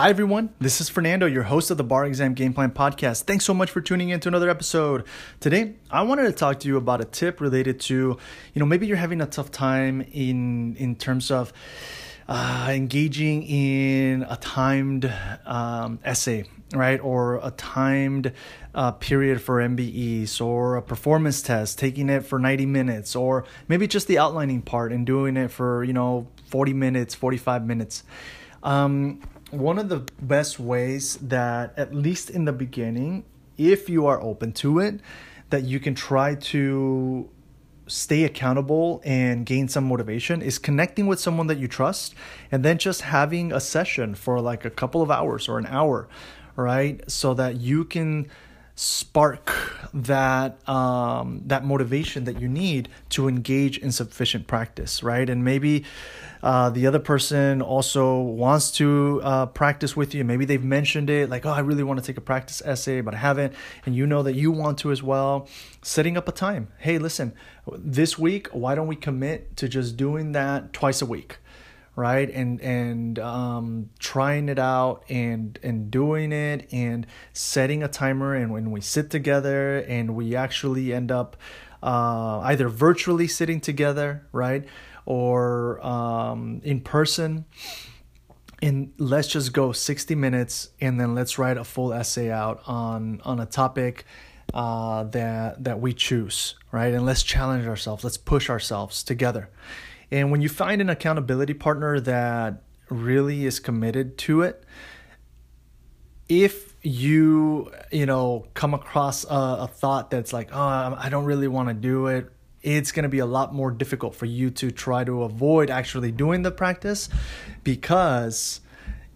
Hi, everyone. This is Fernando, your host of the Bar Exam Game Plan Podcast. Thanks so much for tuning in to another episode. Today, I wanted to talk to you about a tip related to, you know, maybe you're having a tough time in in terms of uh, engaging in a timed um, essay, right, or a timed uh, period for MBEs, or a performance test, taking it for 90 minutes, or maybe just the outlining part and doing it for you know 40 minutes, 45 minutes. Um, one of the best ways that, at least in the beginning, if you are open to it, that you can try to stay accountable and gain some motivation is connecting with someone that you trust and then just having a session for like a couple of hours or an hour, right? So that you can spark that um, that motivation that you need to engage in sufficient practice, right? And maybe uh, the other person also wants to uh, practice with you. Maybe they've mentioned it, like, oh, I really want to take a practice essay, but I haven't, and you know that you want to as well. Setting up a time. Hey, listen, this week, why don't we commit to just doing that twice a week? right and and um, trying it out and and doing it and setting a timer and when we sit together and we actually end up uh, either virtually sitting together right or um, in person. And let's just go 60 minutes and then let's write a full essay out on on a topic uh, that that we choose right? And let's challenge ourselves. Let's push ourselves together. And when you find an accountability partner that really is committed to it, if you you know come across a, a thought that's like, oh, I don't really want to do it, it's going to be a lot more difficult for you to try to avoid actually doing the practice because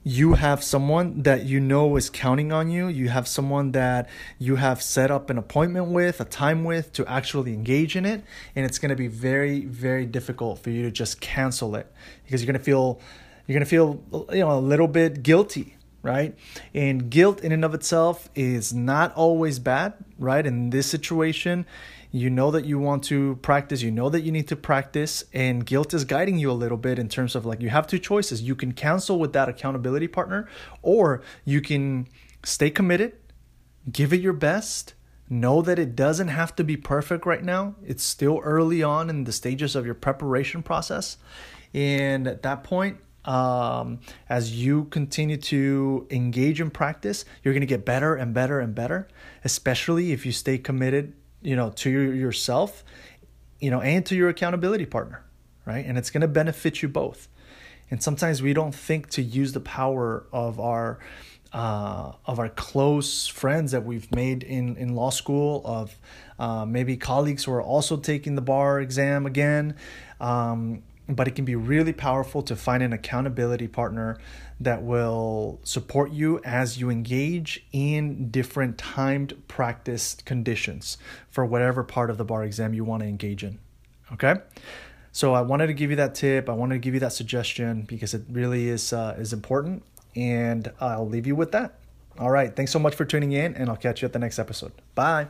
you have someone that you know is counting on you. You have someone that you have set up an appointment with, a time with to actually engage in it. And it's going to be very, very difficult for you to just cancel it because you're going to feel, you're going to feel, you know, a little bit guilty, right? And guilt in and of itself is not always bad, right? In this situation, you know that you want to practice you know that you need to practice and guilt is guiding you a little bit in terms of like you have two choices you can cancel with that accountability partner or you can stay committed give it your best know that it doesn't have to be perfect right now it's still early on in the stages of your preparation process and at that point um, as you continue to engage in practice, you're going to get better and better and better, especially if you stay committed you know to yourself you know and to your accountability partner right and it's going to benefit you both and sometimes we don't think to use the power of our uh, of our close friends that we've made in, in law school, of uh, maybe colleagues who are also taking the bar exam again. Um, but it can be really powerful to find an accountability partner that will support you as you engage in different timed practice conditions for whatever part of the bar exam you want to engage in. Okay? So I wanted to give you that tip. I wanted to give you that suggestion because it really is uh, is important and I'll leave you with that. All right, thanks so much for tuning in and I'll catch you at the next episode. Bye.